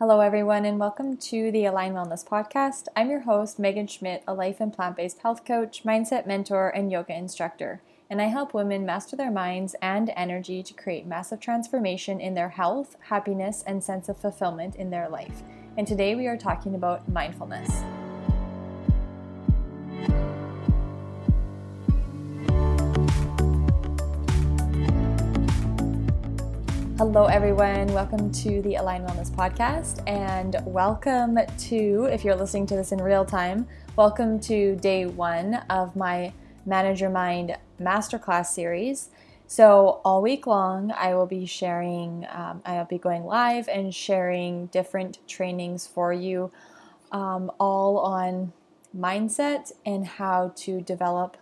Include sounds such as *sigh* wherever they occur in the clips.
Hello, everyone, and welcome to the Align Wellness Podcast. I'm your host, Megan Schmidt, a life and plant based health coach, mindset mentor, and yoga instructor. And I help women master their minds and energy to create massive transformation in their health, happiness, and sense of fulfillment in their life. And today we are talking about mindfulness. Hello, everyone. Welcome to the Align Wellness Podcast, and welcome to, if you're listening to this in real time, welcome to day one of my Manage Your Mind Masterclass series. So, all week long, I will be sharing, um, I'll be going live and sharing different trainings for you, um, all on mindset and how to develop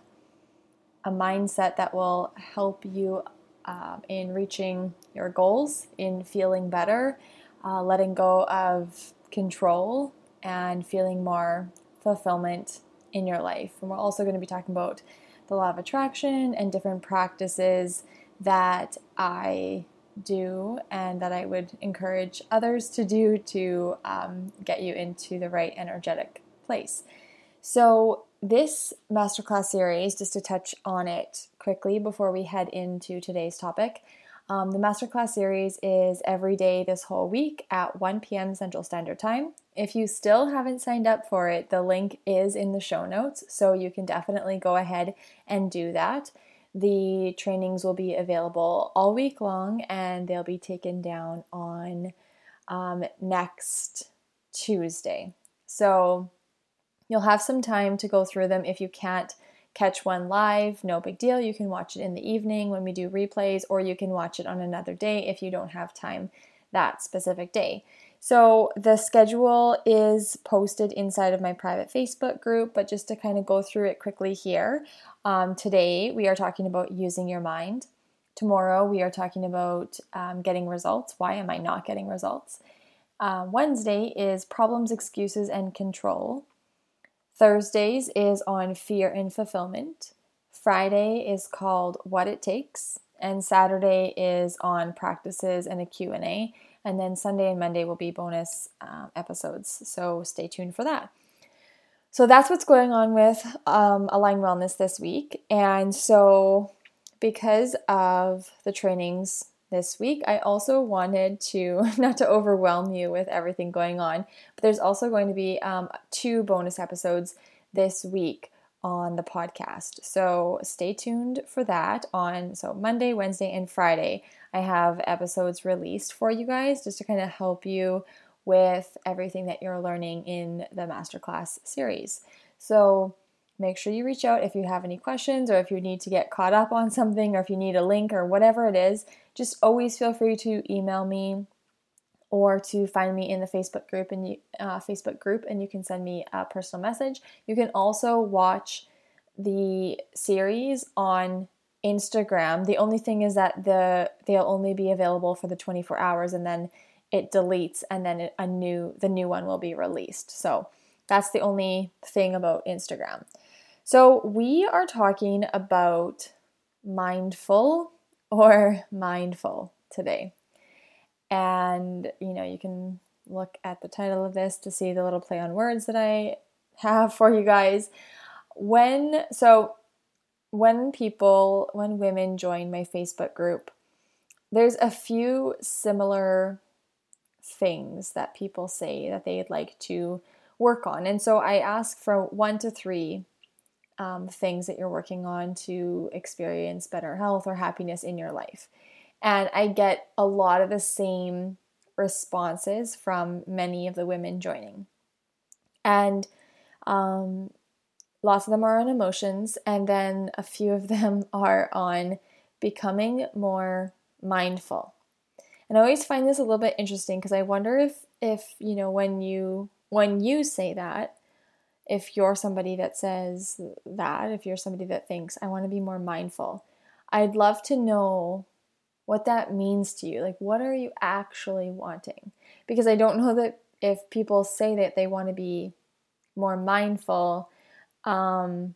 a mindset that will help you uh, in reaching your goals, in feeling better, uh, letting go of control, and feeling more fulfillment in your life. And we're also going to be talking about the law of attraction and different practices that I do and that I would encourage others to do to um, get you into the right energetic place. So, this masterclass series, just to touch on it quickly before we head into today's topic, um, the masterclass series is every day this whole week at 1 p.m. Central Standard Time. If you still haven't signed up for it, the link is in the show notes, so you can definitely go ahead and do that. The trainings will be available all week long and they'll be taken down on um, next Tuesday. So you'll have some time to go through them if you can't catch one live, no big deal. You can watch it in the evening when we do replays, or you can watch it on another day if you don't have time that specific day. So the schedule is posted inside of my private Facebook group, but just to kind of go through it quickly here, um, today we are talking about using your mind. Tomorrow we are talking about um, getting results. Why am I not getting results? Uh, Wednesday is problems, excuses, and control. Thursdays is on fear and fulfillment. Friday is called What It Takes, and Saturday is on practices and a Q&A, and then Sunday and Monday will be bonus uh, episodes. So stay tuned for that. So that's what's going on with um, Align Wellness this week, and so because of the trainings this week. I also wanted to, *laughs* not to overwhelm you with everything going on, but there's also going to be um, two bonus episodes this week on the podcast. So stay tuned for that on so Monday, Wednesday, and Friday. I have episodes released for you guys just to kind of help you with everything that you're learning in the masterclass series. So make sure you reach out if you have any questions or if you need to get caught up on something or if you need a link or whatever it is just always feel free to email me or to find me in the Facebook group and you, uh, Facebook group and you can send me a personal message. You can also watch the series on Instagram. The only thing is that the they'll only be available for the 24 hours and then it deletes and then a new the new one will be released. So that's the only thing about Instagram. So we are talking about mindful or mindful today. And, you know, you can look at the title of this to see the little play on words that I have for you guys. When, so when people, when women join my Facebook group, there's a few similar things that people say that they'd like to work on. And so I ask for one to three um, things that you're working on to experience better health or happiness in your life. And I get a lot of the same responses from many of the women joining. And um, lots of them are on emotions, and then a few of them *laughs* are on becoming more mindful. And I always find this a little bit interesting because I wonder if if you know when you when you say that if you're somebody that says that, if you're somebody that thinks, I want to be more mindful, I'd love to know what that means to you. Like, what are you actually wanting? Because I don't know that if people say that they want to be more mindful, um,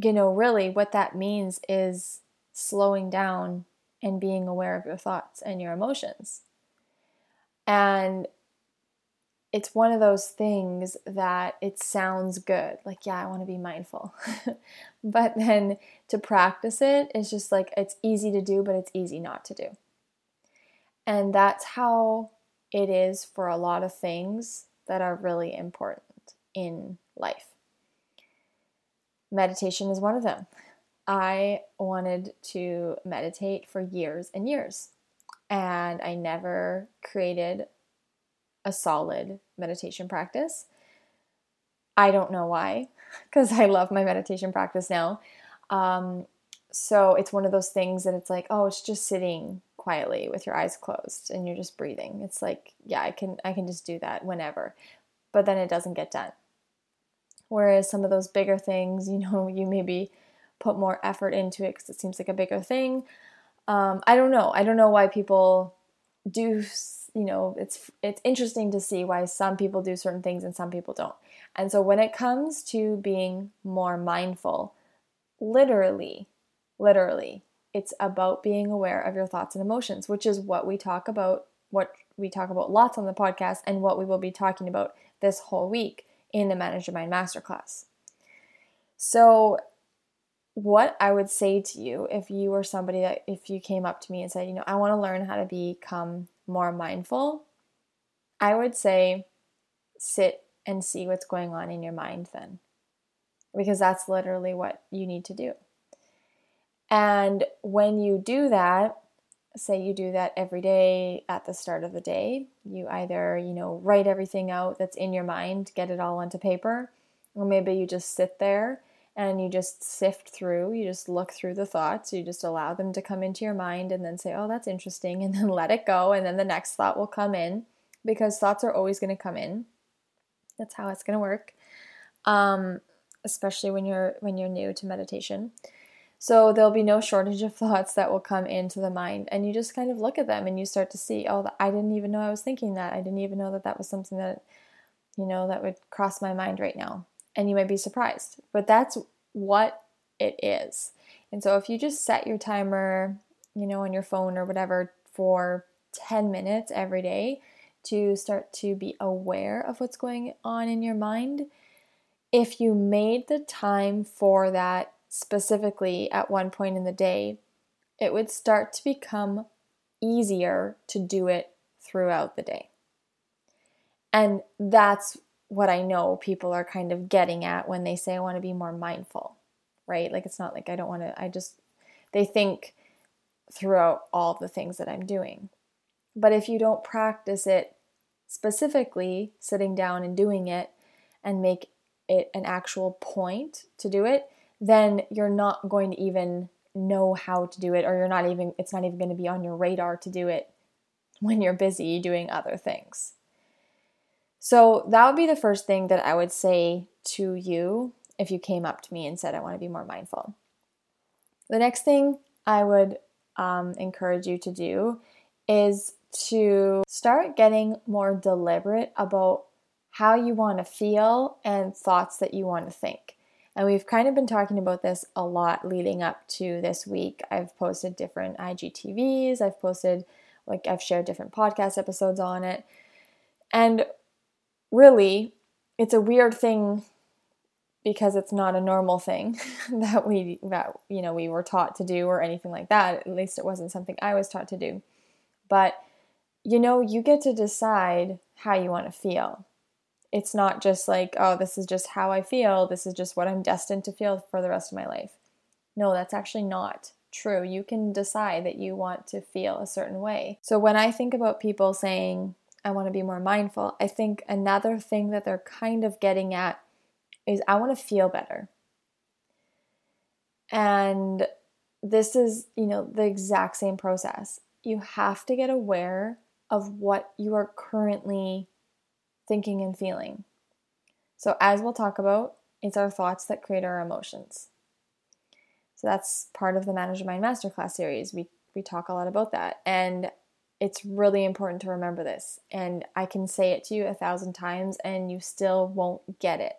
you know, really what that means is slowing down and being aware of your thoughts and your emotions. And it's one of those things that it sounds good. Like, yeah, I want to be mindful. *laughs* but then to practice it, it's just like it's easy to do, but it's easy not to do. And that's how it is for a lot of things that are really important in life. Meditation is one of them. I wanted to meditate for years and years, and I never created a solid meditation practice. I don't know why, *laughs* because I love my meditation practice now. Um, so it's one of those things that it's like, oh, it's just sitting quietly with your eyes closed and you're just breathing. It's like, yeah, I can I can just do that whenever. But then it doesn't get done. Whereas some of those bigger things, *laughs* you know, you maybe put more effort into it because it seems like a bigger thing. Um, I don't know. I don't know why people do you know it's it's interesting to see why some people do certain things and some people don't. And so when it comes to being more mindful literally literally it's about being aware of your thoughts and emotions which is what we talk about what we talk about lots on the podcast and what we will be talking about this whole week in the manage your mind masterclass. So what I would say to you if you were somebody that if you came up to me and said, you know, I want to learn how to become more mindful, I would say sit and see what's going on in your mind then. Because that's literally what you need to do. And when you do that, say you do that every day at the start of the day, you either, you know, write everything out that's in your mind, get it all onto paper, or maybe you just sit there and you just sift through, you just look through the thoughts, you just allow them to come into your mind and then say, oh, that's interesting, and then *laughs* let it go, and then the next thought will come in because thoughts are always going to come in. That's how it's going to work. Um, especially when you're when you're new to meditation. So there'll be no shortage of *laughs* thoughts that will come into the mind, and you just kind of look at them and you start to see, oh, I didn't even know I was thinking that. I didn't even know that that was something that, you know, that would cross my mind right now and you might be surprised. But that's what it is. And so if you just set your timer, you know, on your phone or whatever for 10 minutes every day to start to be aware of what's going on in your mind, if you made the time for that specifically at one point in the day, it would start to become easier to do it throughout the day. And that's what I know people are kind of getting at when they say I want to be more mindful, right? Like it's not like I don't want to, I just, they think throughout all the things that I'm doing. But if you don't practice it specifically, sitting down and doing it and make it an actual point to do it, then you're not going to even know how to do it, or you're not even, it's not even going to be on your radar to do it when you're busy doing other things. So that would be the first thing that I would say to you if you came up to me and said, I want to be more mindful. The next thing I would um, encourage you to do is to start getting more deliberate about how you want to feel and thoughts that you want to think. And we've kind of been talking about this a lot leading up to this week. I've posted different IGTVs, I've posted, like, I've shared different podcast episodes on it. And really, it's a weird thing because it's not a normal thing *laughs* that we that you know we were taught to do or anything like that. At least it wasn't something I was taught to do. But you know, you get to decide how you want to feel. It's not just like, oh, this is just how I feel. This is just what I'm destined to feel for the rest of my life. No, that's actually not true. You can decide that you want to feel a certain way. So when I think about people saying, I want to be more mindful. I think another thing that they're kind of getting at is I want to feel better. And this is, you know, the exact same process. You have to get aware of what you are currently thinking and feeling. So, as we'll talk about, it's our thoughts that create our emotions. So, that's part of the Manage Your Mind Masterclass series. We, we talk a lot about that. And it's really important to remember this. And I can say it to you a thousand times and you still won't get it.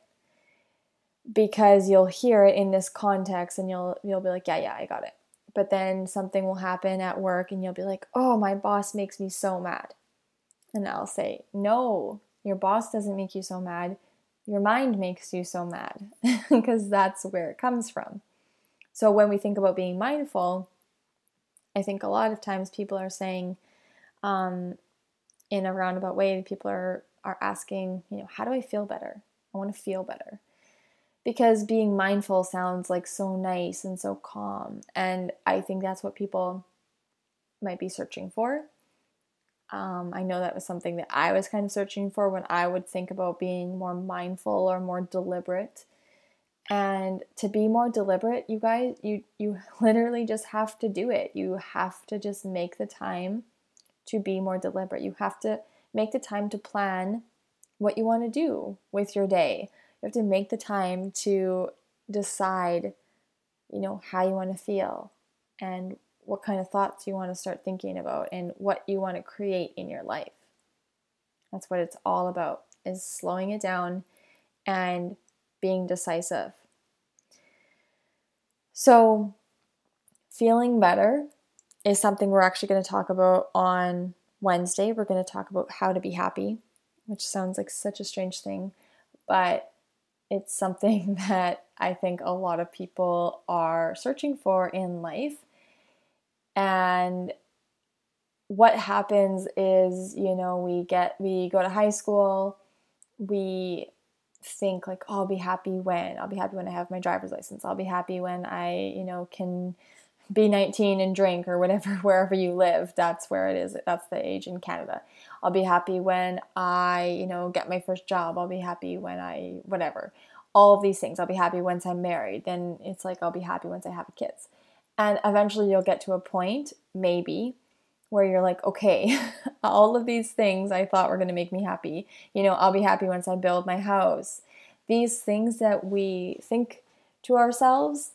Because you'll hear it in this context and you'll you'll be like, "Yeah, yeah, I got it." But then something will happen at work and you'll be like, "Oh, my boss makes me so mad." And I'll say, "No, your boss doesn't make you so mad, your mind makes you so mad *laughs* because that's where it comes from. So when we think about being mindful, I think a lot of times people are saying, um, in a roundabout way, people are are asking, you know, how do I feel better? I want to feel better. Because being mindful sounds like so nice and so calm. And I think that's what people might be searching for. Um, I know that was something that I was kind of searching for when I would think about being more mindful or more deliberate. And to be more deliberate, you guys, you you *laughs* literally just have to do it. You have to just make the time to be more deliberate. You have to make the time to plan what you want to do with your day. You have to make the time to decide, you know, how you want to feel and what kind of thoughts you want to start thinking about and what you want to create in your life. That's what it's all about is slowing it down and being decisive. So, feeling better is something we're actually going to talk about on Wednesday. We're going to talk about how to be happy, which sounds like such a strange thing, but it's something *laughs* that I think a lot of people are searching for in life. And what happens is, you know, we get, we go to high school, we think like, oh, I'll be happy when, I'll be happy when I have my driver's license, I'll be happy when I, you know, can be 19 and drink or whatever *laughs* wherever you live that's where it is that's the age in canada. I'll be happy when i you know get my first job. I'll be happy when i whatever. All of these things. I'll be happy once i'm married. Then it's like i'll be happy once i have kids. And eventually you'll get to a point maybe where you're like okay *laughs* all of these things i thought were going to make me happy you know i'll be happy once i build my house. These things that we think to ourselves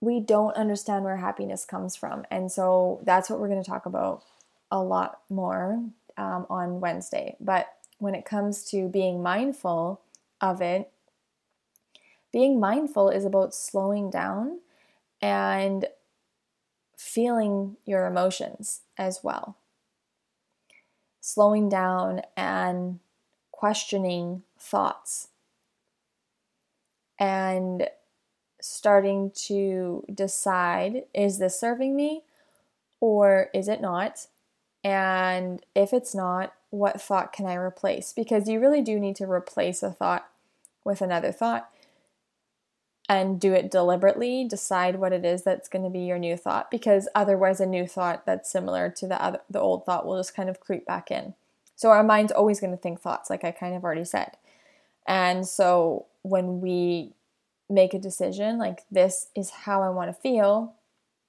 we don't understand where happiness comes from. And so that's what we're going to talk about a lot more um, on Wednesday. But when it comes to being mindful of it, being mindful is about slowing down and feeling your emotions as well. Slowing down and questioning thoughts. And starting to decide is this serving me or is it not? And if it's not, what thought can I replace? Because you really do need to replace a thought with another thought and do it deliberately. Decide what it is that's going to be your new thought because otherwise, a new thought that's similar to the other, the old thought will just kind of creep back in. So our mind's always going to think thoughts, like I kind of already said. And so when we make a decision like this is how I want to feel.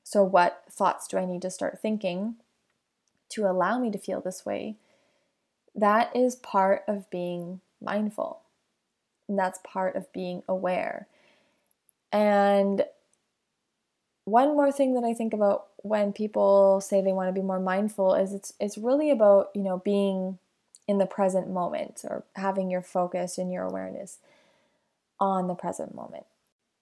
So, what thoughts do I need to start thinking to allow me to feel this way? That is part of being mindful. And that's part of being aware. And one more thing that I think about when people say they want to be more mindful is it's it's really about, you know, being in the present moment or having your focus and your awareness on the present moment.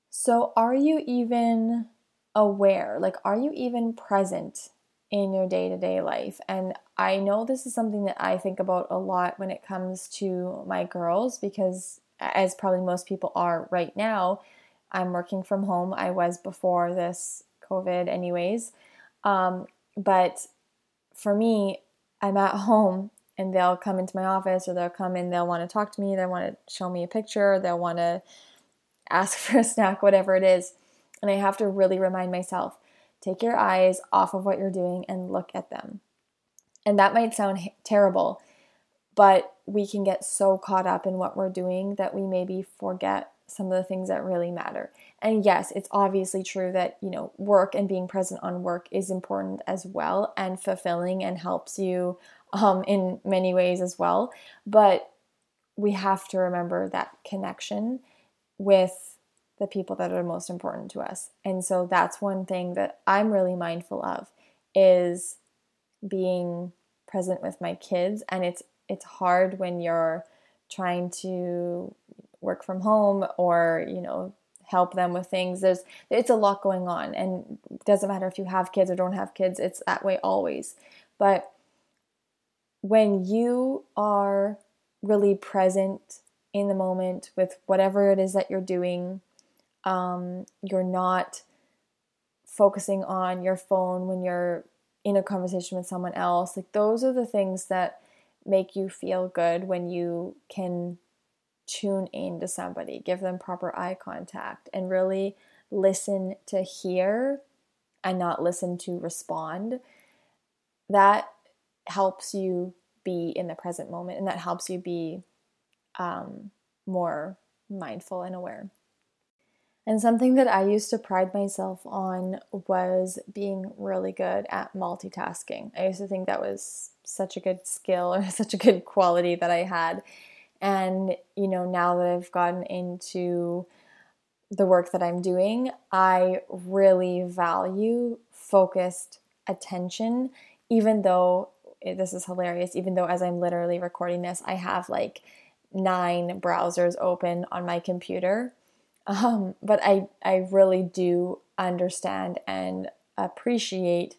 So, are you even aware? Like, are you even present in your day to day life? And I know this is something that I think about a lot when it comes to my girls because, as probably most people are right now, I'm working from home. I was before this COVID, anyways. Um, but for me, I'm at *laughs* home and they'll come into my office or they'll come in, they'll want to talk to me, they want to show me a picture, they'll want to ask *laughs* for a snack, whatever it is. And I have to really remind myself take your eyes off of what you're doing and look at them. And that might sound terrible, but we can get so caught up in what we're doing that we maybe forget some of the things that really matter. And yes, it's obviously true that, you know, work and being present on work is important as well and fulfilling and helps you um, in many ways as well. But we have to remember that connection with the people that are most important to us. And so that's one thing that I'm really mindful of is being present with my kids and it's it's hard when you're trying to work from home or, you know, help them with things. There's it's a lot going on and doesn't matter if you have kids or don't have kids, it's that way always. But when you are really present in the moment with whatever it is that you're doing. Um, you're not focusing on your phone when you're in a conversation with someone else. Like, those are the things that make you feel good when you can tune in to somebody, give them proper eye contact, and really listen to hear and not listen to respond. That helps you be in the present moment and that helps you be um, more mindful and aware. And something that I used to pride myself on was being really good at multitasking. I used to think that was such a good skill or *laughs* such a good quality that I had. And, you know, now that I've gotten into the work that I'm doing, I really value focused attention, even though this is hilarious, even though as I'm literally recording this, I have like nine browsers open on my computer. Um, but I, I really do understand and appreciate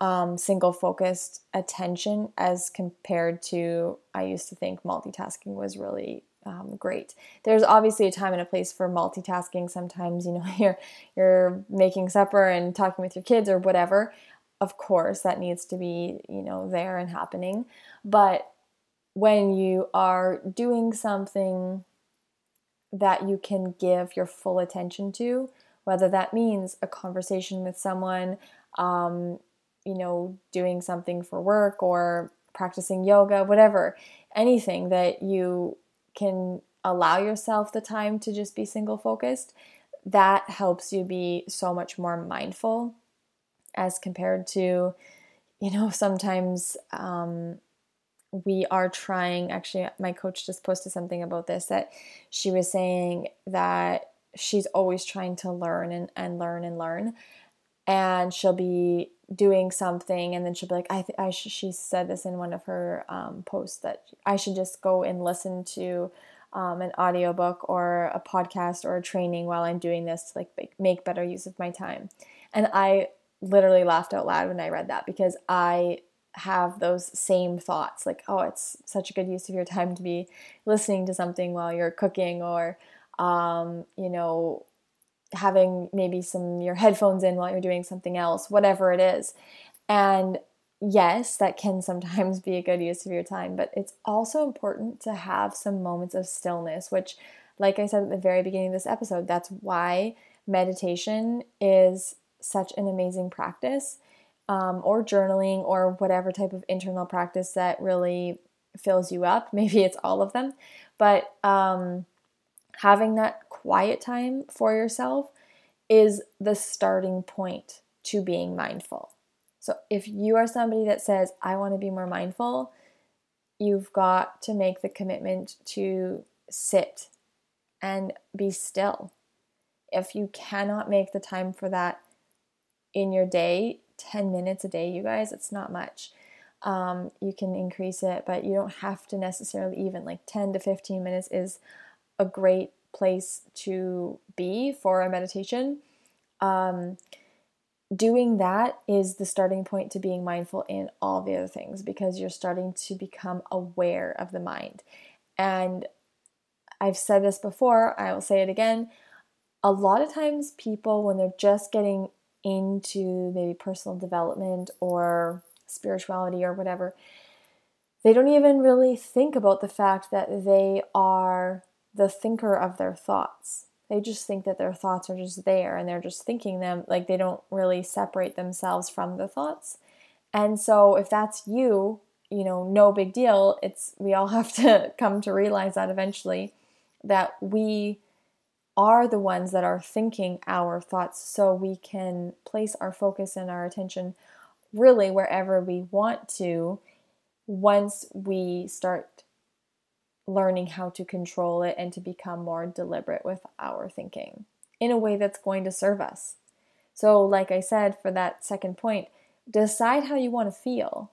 um, single focused attention as compared to I used to think multitasking was really um, great. There's obviously a time and a place for multitasking. Sometimes you know *laughs* you're you're making supper and talking with your kids or whatever. Of course, that needs to be you know there and happening. But when you are doing something that you can give your full attention to, whether that means a conversation with someone, um, you know, doing something for work or practicing yoga, whatever, anything that you can allow yourself the time to just be single focused, that helps you be so much more mindful as compared to, you know, sometimes um, we are trying. Actually, my coach just posted something about this that she was saying that she's always trying to learn and, and learn and learn. And she'll be doing something and then she'll be like i, th- I sh- she said this in one of her um, posts that i should just go and listen to um, an audiobook or a podcast or a training while i'm doing this to like make better use of my time and i literally laughed out loud when i read that because i have those same thoughts like oh it's such a good use of your time to be listening to something while you're cooking or um, you know having maybe some your headphones in while you're doing something else, whatever it is. And yes, that can sometimes be a good use of your time, but it's also important to have some moments of stillness, which, like I said at the very beginning of this episode, that's why meditation is such an amazing practice, um, or journaling, or whatever type of internal practice that really fills you up. *laughs* Maybe it's all of them, but um, having that quiet time for yourself is the starting point to being mindful. So if you are somebody that says, I want to be more mindful, you've got to make the commitment to sit and be still. If you cannot make the time for that in your day, 10 minutes a day, you guys, it's not much. Um, you can increase it, but you don't have to necessarily even like 10 to 15 minutes is a great place to be for a meditation. Um, doing that is the starting point to being mindful in all the other things because you're starting to become aware of the mind. And I've said this before, I will say it again. A lot of times, people, when they're just getting into maybe personal development or spirituality or whatever, they don't even really think about the fact that they are the thinker of their thoughts. They just think that their thoughts are just there and they're just thinking them, like they don't really separate themselves from the thoughts. And so if that's you, you know, no big deal. It's we all *laughs* have to come to realize that eventually that we are the ones that are thinking our thoughts so we can place our focus and our attention really wherever we want to once we start learning how to control it and to become more deliberate with our thinking in a way that's going to serve us. So, like I said, for that second point, decide how you want to feel.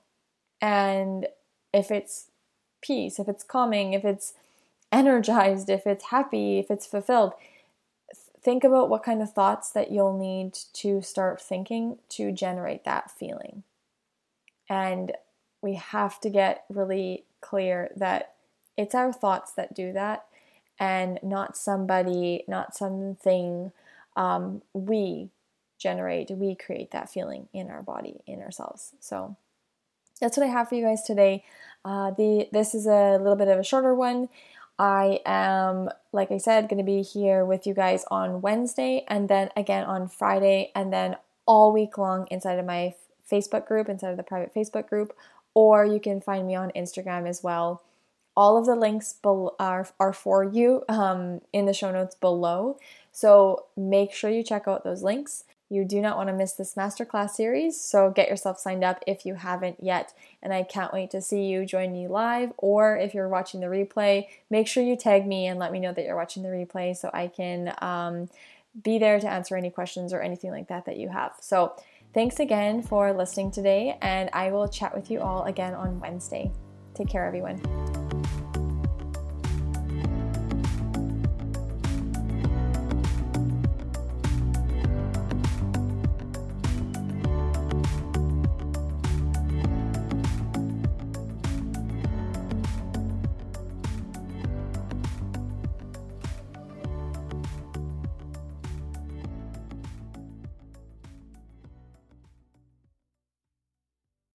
And if it's peace, if it's calming, if it's energized, if it's happy, if it's fulfilled, think about what kind of thoughts that you'll need to start thinking to generate that feeling. And we have to get really clear that It's our thoughts that do that, and not somebody, not something. Um, we generate, we create that feeling in our body, in ourselves. So that's what I have for you guys today. Uh, the this is a little bit of a shorter one. I am, like I said, going to be here with you guys on Wednesday and then again on Friday and then all week long inside of my Facebook group, inside of the private Facebook group, or you can find me on Instagram as well. All of the links are, are for you um, in the show notes below. So make sure you check out those links. You do not want to miss this masterclass series, so get yourself signed up if you haven't yet. And I can't wait to see you join me live, or if you're watching the replay, make sure you tag me and let me know that you're watching the replay so I can um, be there to answer any questions or anything like that that you have. So, thanks again for listening today, and I will chat with you all again on Wednesday. Take care, everyone.